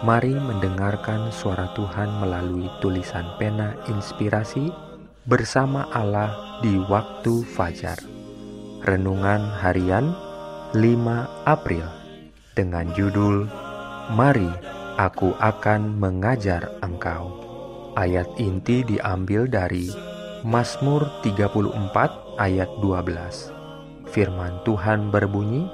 Mari mendengarkan suara Tuhan melalui tulisan pena inspirasi bersama Allah di waktu fajar. Renungan harian 5 April dengan judul Mari aku akan mengajar engkau. Ayat inti diambil dari Mazmur 34 ayat 12. Firman Tuhan berbunyi,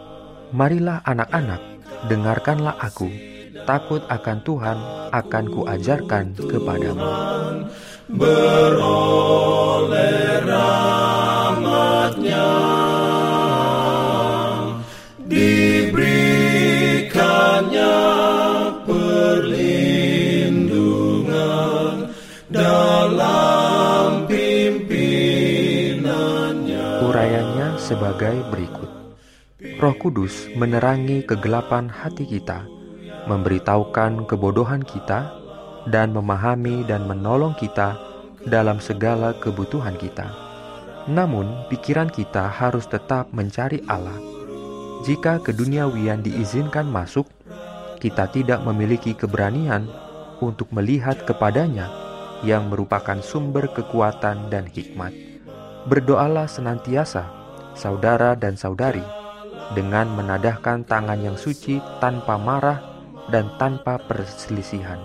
Marilah anak-anak, dengarkanlah aku takut akan Tuhan akan kuajarkan kepadamu. Beroleh rahmatnya diberikannya perlindungan dalam pimpinannya. Urayanya sebagai berikut. Roh Kudus menerangi kegelapan hati kita memberitahukan kebodohan kita, dan memahami dan menolong kita dalam segala kebutuhan kita. Namun, pikiran kita harus tetap mencari Allah. Jika keduniawian diizinkan masuk, kita tidak memiliki keberanian untuk melihat kepadanya yang merupakan sumber kekuatan dan hikmat. Berdoalah senantiasa, saudara dan saudari, dengan menadahkan tangan yang suci tanpa marah dan tanpa perselisihan.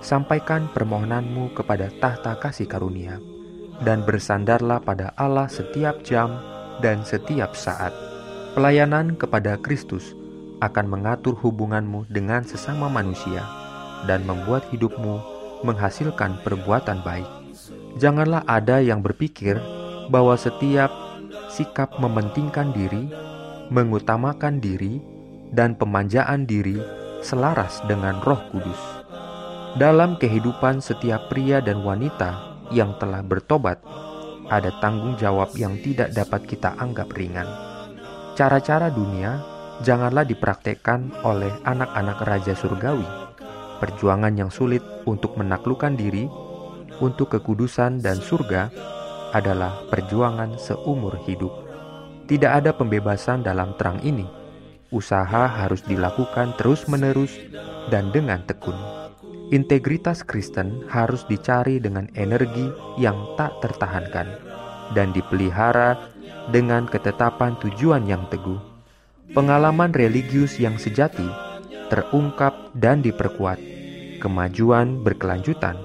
Sampaikan permohonanmu kepada tahta kasih karunia, dan bersandarlah pada Allah setiap jam dan setiap saat. Pelayanan kepada Kristus akan mengatur hubunganmu dengan sesama manusia dan membuat hidupmu menghasilkan perbuatan baik. Janganlah ada yang berpikir bahwa setiap sikap mementingkan diri, mengutamakan diri, dan pemanjaan diri selaras dengan Roh Kudus. Dalam kehidupan setiap pria dan wanita yang telah bertobat, ada tanggung jawab yang tidak dapat kita anggap ringan. Cara-cara dunia janganlah dipraktekkan oleh anak-anak raja surgawi. Perjuangan yang sulit untuk menaklukkan diri untuk kekudusan dan surga adalah perjuangan seumur hidup. Tidak ada pembebasan dalam terang ini usaha harus dilakukan terus-menerus dan dengan tekun. Integritas Kristen harus dicari dengan energi yang tak tertahankan dan dipelihara dengan ketetapan tujuan yang teguh. Pengalaman religius yang sejati terungkap dan diperkuat. Kemajuan berkelanjutan,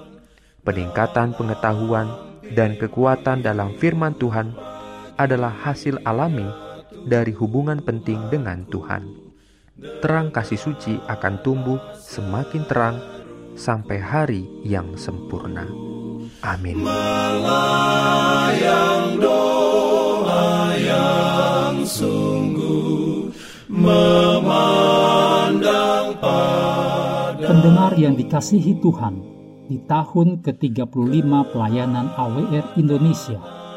peningkatan pengetahuan, dan kekuatan dalam firman Tuhan adalah hasil alami dari hubungan penting dengan Tuhan. Terang kasih suci akan tumbuh semakin terang sampai hari yang sempurna. Amin. Melayang doa yang sungguh memandang pada Pendengar yang dikasihi Tuhan, di tahun ke-35 pelayanan AWR Indonesia,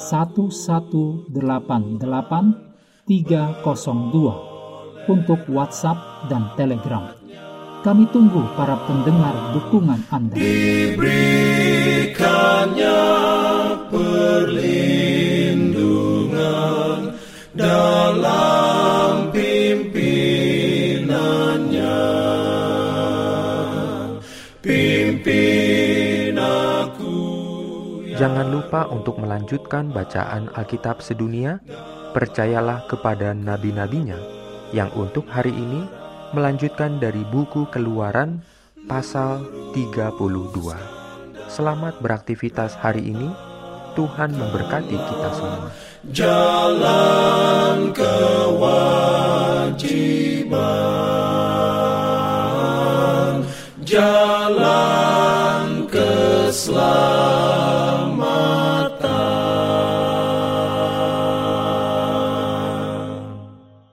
1188 302 untuk WhatsApp dan Telegram. Kami tunggu para pendengar dukungan Anda. Diberikannya perlindungan dalam pimpinannya. Pimpin Jangan lupa untuk melanjutkan bacaan Alkitab sedunia. Percayalah kepada nabi-nabinya yang untuk hari ini melanjutkan dari buku Keluaran pasal 32. Selamat beraktivitas hari ini. Tuhan memberkati kita semua. Jalan kewajiban. Jalan